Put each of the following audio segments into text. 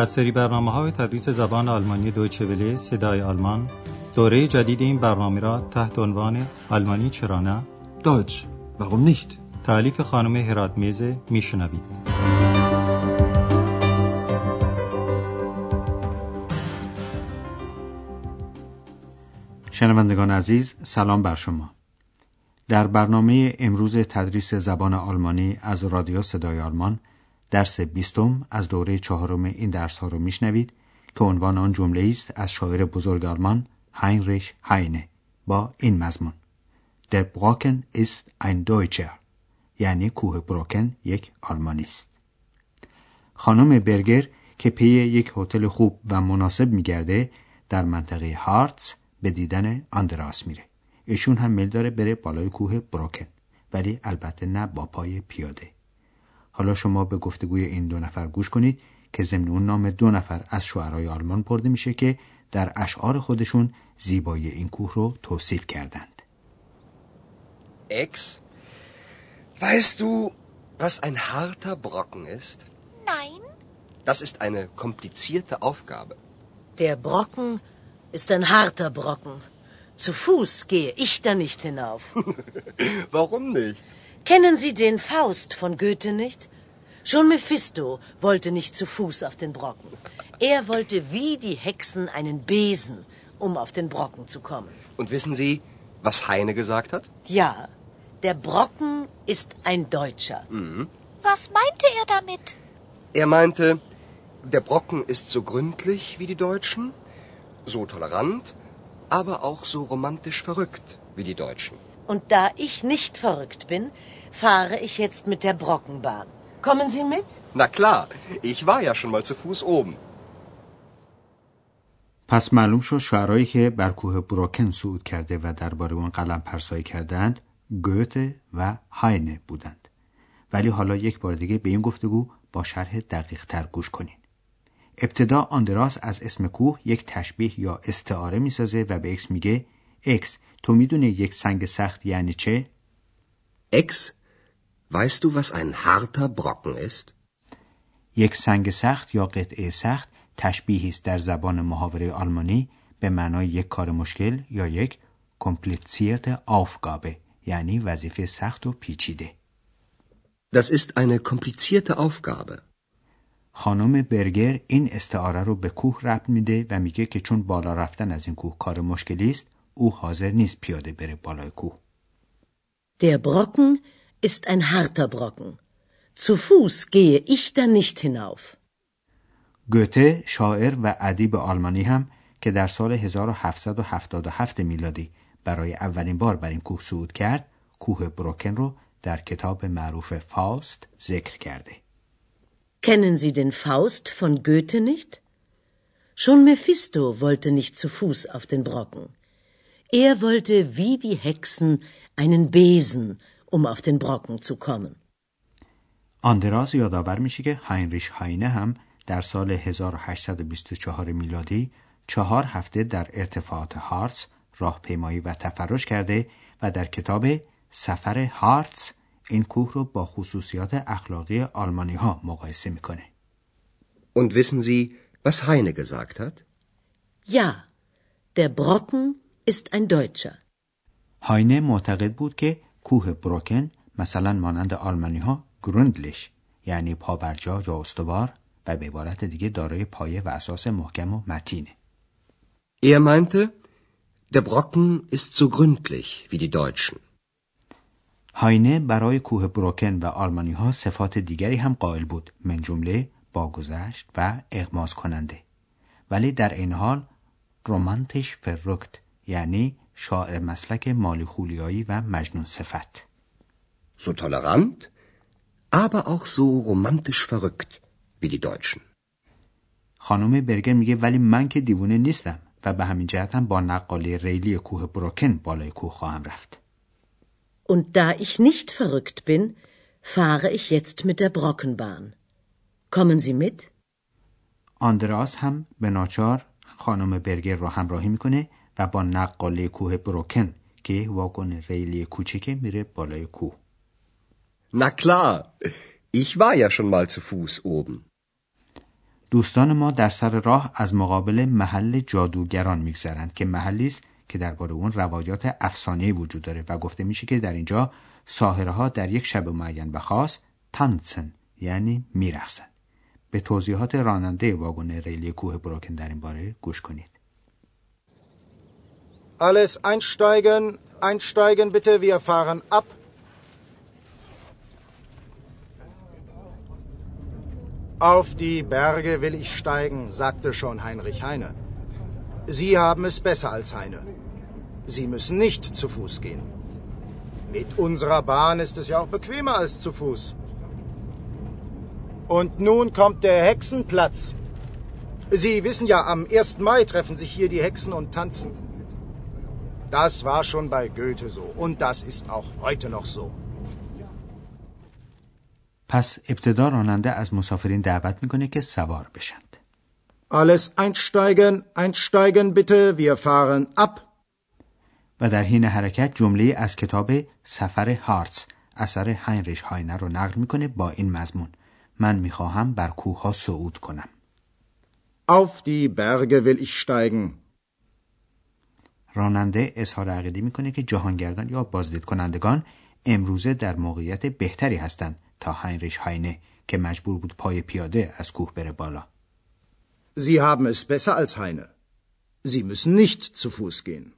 از سری برنامه های تدریس زبان آلمانی دویچه وله صدای آلمان دوره جدید این برنامه را تحت عنوان آلمانی چرا نه Deutsch. Warum nicht? تعلیف خانم هرات میزه میشنوید شنوندگان عزیز سلام بر شما در برنامه امروز تدریس زبان آلمانی از رادیو صدای آلمان درس بیستم از دوره چهارم این درس ها رو میشنوید که عنوان آن جمله است از شاعر بزرگ آلمان هینریش هاینه با این مضمون. Der Brocken ist ein Deutscher یعنی کوه بروکن یک آلمانی است. خانم برگر که پی یک هتل خوب و مناسب میگرده در منطقه هارتس به دیدن آندراس میره. ایشون هم میل داره بره بالای کوه بروکن ولی البته نه با پای پیاده. حالا شما به گفتگوی این دو نفر گوش کنید که ضمن اون نام دو نفر از شعرهای آلمان برده میشه که در اشعار خودشون زیبایی این کوه رو توصیف کردند Ex, weißt du, was ein harter Brocken ist? Nein, Das ist eine komplizierte Aufgabe. Der Brocken ist ein harter Brocken. Zu Fuß gehe ich da nicht hinauf. Warum nicht? Kennen Sie den Faust von Goethe nicht? Schon Mephisto wollte nicht zu Fuß auf den Brocken. Er wollte wie die Hexen einen Besen, um auf den Brocken zu kommen. Und wissen Sie, was Heine gesagt hat? Ja, der Brocken ist ein Deutscher. was meinte er damit? Er meinte, der Brocken ist so gründlich wie die Deutschen, so tolerant, aber auch so romantisch verrückt wie die Deutschen. Und da ich nicht verrückt bin, fahre ich jetzt mit der Brockenbahn. Kommen Sie mit? Na klar, ich war ja schon mal zu Fuß oben. پس معلوم شد شعرهایی که بر کوه بروکن صعود کرده و درباره اون قلم پرسایی کردند گوته و هاینه بودند ولی حالا یک بار دیگه به این گفتگو با شرح دقیق تر گوش کنین ابتدا آندراس از اسم کوه یک تشبیه یا استعاره می‌سازه و به اکس میگه اکس تو می‌دونی یک سنگ سخت یعنی چه؟ Ex, weißt du, was ein harter Brocken ist? یک سنگ سخت یا قطعه سخت تشبیهی است در زبان محاوره آلمانی به معنای یک کار مشکل یا یک komplizierte Aufgabe یعنی وظیفه سخت و پیچیده Das ist eine komplizierte Aufgabe. خانم برگر این استعاره رو به کوه ربط میده و میگه که چون بالا رفتن از این کوه کار مشکلی است او حاضر نیست پیاده بره بالای کوه Der Brocken ist ein harter Brocken. Zu Fuß gehe ich da nicht hinauf. گوته شاعر و ادیب آلمانی هم که در سال 1777 میلادی برای اولین بار بر این کوه صعود کرد کوه بروکن رو در کتاب معروف فاست ذکر کرده Kennen Sie den Faust von Goethe nicht? Schon Mephisto wollte nicht zu Fuß auf den Brocken. Er wollte wie die Hexen einen Besen, um auf den Brocken zu kommen. آندراس یادآور میشه که هینریش هاینه هم در سال 1824 میلادی چهار هفته در ارتفاعات هارتس راهپیمایی و تفرش کرده و در کتاب سفر هارتس این کوه رو با خصوصیات اخلاقی آلمانی ها مقایسه می‌کنه. Und wissen Sie, was Heine gesagt hat? Ja, der Brocken ist ein Deutscher. هاینه معتقد بود که کوه بروکن مثلا مانند آلمانی ها گروندلش یعنی پابرجا یا استوار و به عبارت دیگه دارای پایه و اساس محکم و متینه. Er meinte, der Brocken ist so gründlich wie die Deutschen. هاینه برای کوه بروکن و آلمانی ها صفات دیگری هم قائل بود من جمله باگذشت و اغماز کننده ولی در این حال رومانتش فرکت یعنی شاعر مسلک مالی خولیایی و مجنون صفت So tolerant, aber auch so romantisch verrückt wie die Deutschen. خانم برگر میگه ولی من که دیوونه نیستم و به همین جهت هم با نقاله ریلی کوه بروکن بالای کوه خواهم رفت Und da ich nicht verrückt bin, fahre ich jetzt mit der Brockenbahn. Kommen Sie mit? آندراس هم به ناچار خانم برگر رو همراهی می‌کنه و با نقاله کوه بروکن که واگن ریلی کوچیکه میره بالای کوه. Na klar, ich war ja schon mal zu Fuß oben. دوستان ما در سر راه از مقابل محل جادوگران میگذرند که محلی است که درباره اون روایات افسانه وجود داره و گفته میشه که در اینجا ساهره ها در یک شب معین و خاص تانسن یعنی میرخصن به توضیحات راننده واگن ریلی کوه بروکن در این باره گوش کنید. Alles einsteigen, einsteigen bitte, wir fahren ab. Auf die Berge will ich steigen, sagte schon Heinrich Heine. Sie haben es besser als Heine. Sie müssen nicht zu Fuß gehen. Mit unserer Bahn ist es ja auch bequemer als zu Fuß. Und nun kommt der Hexenplatz. Sie wissen ja, am 1. Mai treffen sich hier die Hexen und tanzen. Das war schon bei Goethe so und das ist auch heute noch so. پس ابتدا راننده از مسافرین دعوت می‌کنه که سوار بشند. Alles einsteigen, einsteigen bitte, wir fahren ab. و در حین حرکت جمله از کتاب سفر هارتس اثر هینریش هاینر رو نقل می‌کنه با این مضمون من می‌خواهم بر کوه ها صعود کنم. Auf die Berge will ich steigen. راننده اظهار عقیده می‌کنه که جهانگردان یا بازدید کنندگان امروزه در موقعیت بهتری هستند تا هینریش هاینه که مجبور بود پای پیاده از کوه بره بالا. Sie haben es besser als Heine. Sie müssen nicht zu Fuß gehen.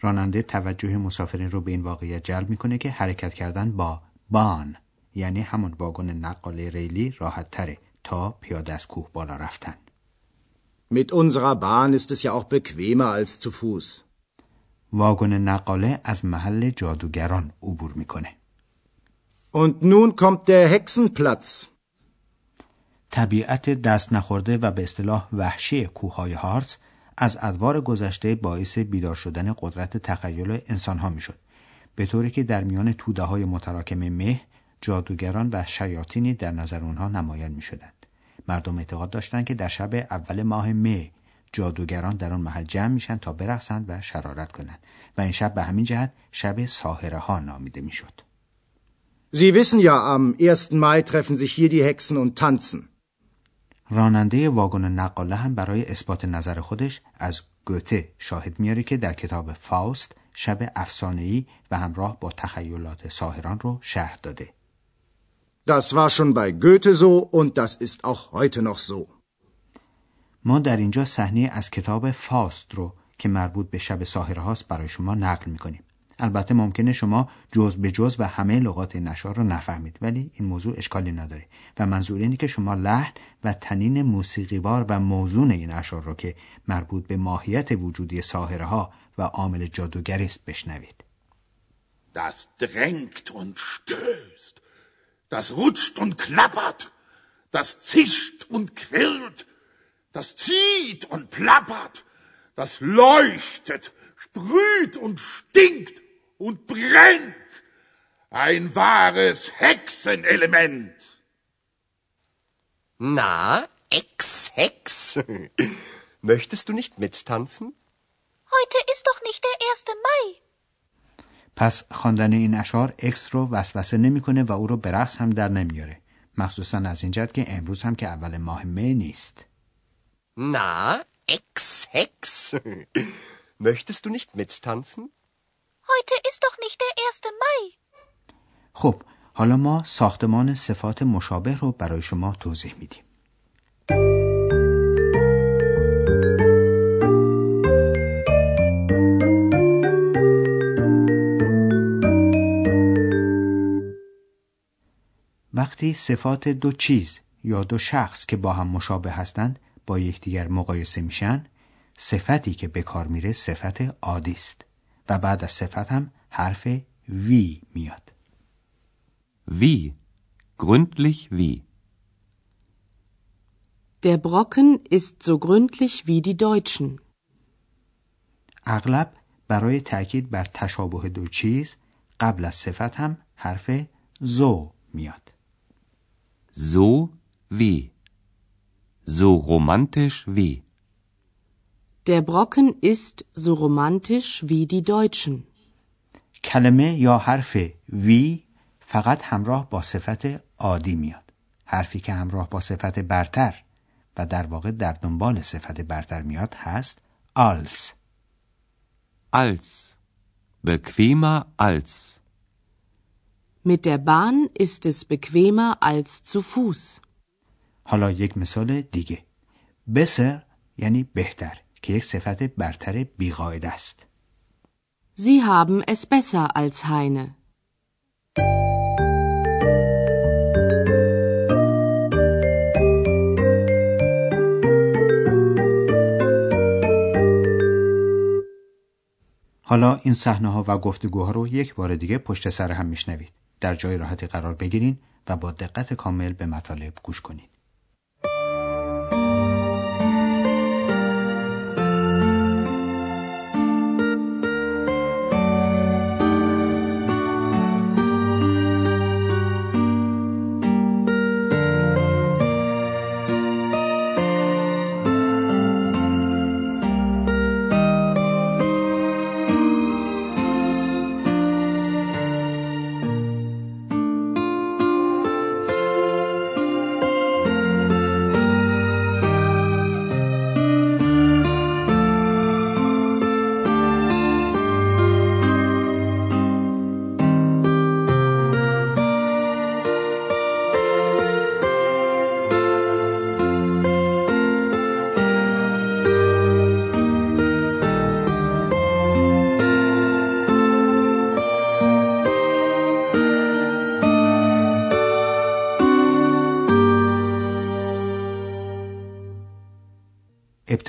راننده توجه مسافرین رو به این واقعیت جلب می‌کنه که حرکت کردن با بان یعنی همون واگن نقاله ریلی راحت تره تا پیاده از کوه بالا رفتن. Mit unserer Bahn ist es ja auch bequemer als zu Fuß. واگن نقاله از محل جادوگران عبور می‌کنه. Und nun kommt der Hexenplatz. طبیعت دست نخورده و به اصطلاح وحشی کوههای هارتس از ادوار گذشته باعث بیدار شدن قدرت تخیل انسانها می‌شد به طوری که در میان توده های متراکم مه جادوگران و شیاطینی در نظر اونها نمایان می شدند. مردم اعتقاد داشتند که در شب اول ماه مه جادوگران در آن محل جمع میشن تا برقصند و شرارت کنند و این شب به همین جهت شب ساهره ها نامیده می‌شد. Sie wissen ja, am 1. Mai treffen sich hier die Hexen und tanzen. راننده واگن نقاله هم برای اثبات نظر خودش از گوته شاهد میاره که در کتاب فاوست شب افسانه‌ای و همراه با تخیلات ساهران رو شرح داده. Das war schon bei Goethe so und das ist auch heute noch so. ما در اینجا صحنه از کتاب فاست رو که مربوط به شب ساهره هاست برای شما نقل می‌کنیم. البته ممکنه شما جز به جز و همه لغات نشار رو نفهمید ولی این موضوع اشکالی نداره و منظور اینه که شما لحن و تنین موسیقیوار و موزون این اشعار رو که مربوط به ماهیت وجودی ساهره ها و عامل جادوگری است بشنوید. Das drängt und stößt, das rutscht und klappert, das zischt und quirlt, das zieht und plappert, das leuchtet, sprüht und stinkt und brennt. Ein wahres Hexenelement. Na, Ex-Hex. Möchtest du nicht mittanzen? Heute ist doch nicht der 1. Mai. پس خواندن این اشعار اکس رو وسوسه نمی‌کنه و او رو به رقص هم در نمیاره مخصوصا از این جهت که امروز هم که اول ماه مه نیست Na, Ex-Hex. Möchtest du nicht mittanzen? Heute ist doch nicht der 1. Mai. خب حالا ما ساختمان صفات مشابه رو برای شما توضیح میدیم وقتی صفات دو چیز یا دو شخص که با هم مشابه هستند با یکدیگر مقایسه میشن صفتی که به کار میره صفت عادی است و بعد از صفت هم حرف وی میاد Wie? Gründlich wie? Der Brocken ist so gründlich wie die Deutschen. اغلب برای تأکید بر تشابه دو چیز قبل از صفت هم حرف زو میاد So wie? So romantisch wie? Der Brocken ist so romantisch wie die Deutschen. کلمه یا حرف وی فقط همراه با صفت عادی میاد حرفی که همراه با صفت برتر و در واقع در دنبال صفت برتر میاد هست als als bequemer als Mit der Bahn ist es bequemer als zu Fuß. حالا یک مثال دیگه بسر یعنی بهتر که یک صفت برتر بیقاعده است Sie haben es besser als Heine. حالا این صحنه ها و گفتگوها رو یک بار دیگه پشت سر هم میشنوید در جای راحتی قرار بگیرین و با دقت کامل به مطالب گوش کنید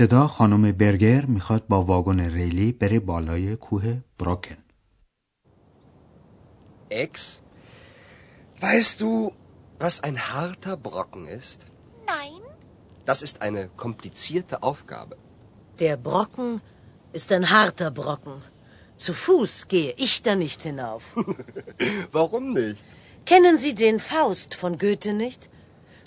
ابتدا خانم برگر میخواد با واگن ریلی بره بالای کوه بروکن Ex, weißt du, was ein harter Brocken ist? Nein, Das ist eine komplizierte Aufgabe. Der Brocken ist ein harter Brocken. Zu Fuß gehe ich da nicht hinauf. Warum nicht? Kennen Sie den Faust von Goethe nicht?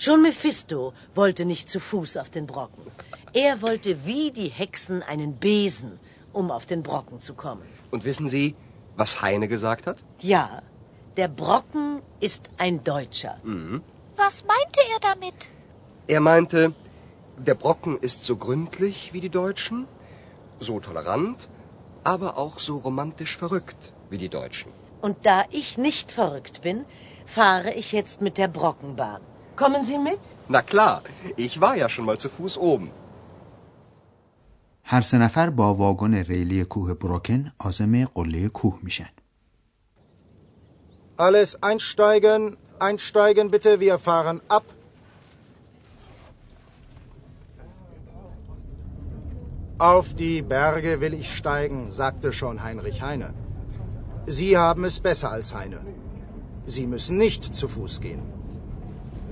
Schon Mephisto wollte nicht zu Fuß auf den Brocken. Er wollte wie die Hexen einen Besen, um auf den Brocken zu kommen. Und wissen Sie, was Heine gesagt hat? Ja, der Brocken ist ein Deutscher. was meinte er damit? Er meinte, der Brocken ist so gründlich wie die Deutschen, so tolerant, aber auch so romantisch verrückt wie die Deutschen. Und da ich nicht verrückt bin, fahre ich jetzt mit der Brockenbahn. Kommen Sie mit? Na klar, ich war ja schon mal zu Fuß oben. هر سه نفر با واگن ریلی کوه بروکن عازم قله کوه میشن Alles einsteigen, einsteigen bitte, wir fahren ab. Auf die Berge will ich steigen, sagte schon Heinrich Heine. Sie haben es besser als Heine. Sie müssen nicht zu Fuß gehen.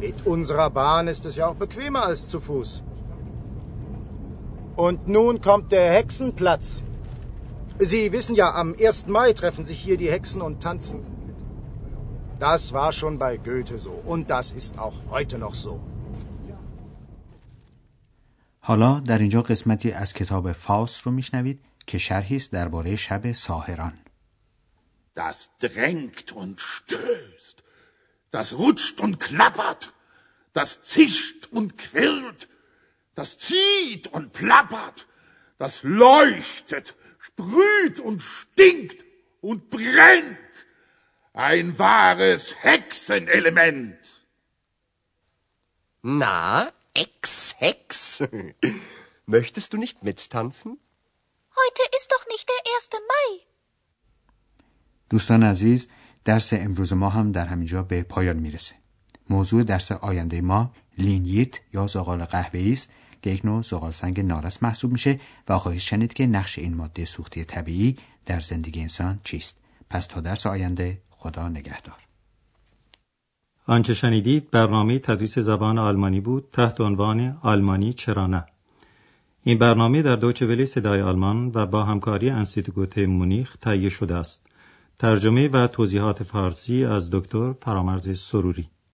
Mit unserer Bahn ist es ja auch bequemer als zu Fuß. Und nun kommt der Hexenplatz. Sie wissen ja, am 1. Mai treffen sich hier die Hexen und tanzen. Das war schon bei Goethe so und das ist auch heute noch so. حالا در اینجا قسمتی از کتاب فاوست رو میشنوید که شرحی است درباره شب ساهران Das drängt und stößt, das rutscht und klappert, das zischt und quirlt, das zieht und plappert, das leuchtet, sprüht und stinkt und brennt. Ein wahres Hexenelement. Na, Ex-Hex. Möchtest du nicht mittanzen? Heute ist doch nicht der 1. Mai. دوستان عزیز درس امروز ما هم در همینجا به پایان میرسه موضوع درس آینده ما لینیت یا زغال قهوه‌ای است که یک نوع زغال سنگ نارس محسوب میشه و خواهید شنید که نقش این ماده سوختی طبیعی در زندگی انسان چیست. پس تا درس آینده خدا نگهدار. آنچه شنیدید برنامه تدریس زبان آلمانی بود تحت عنوان آلمانی چرا نه. این برنامه در دوچه ولی صدای آلمان و با همکاری انستیتوت مونیخ تهیه شده است. ترجمه و توضیحات فارسی از دکتر فرامرز سروری.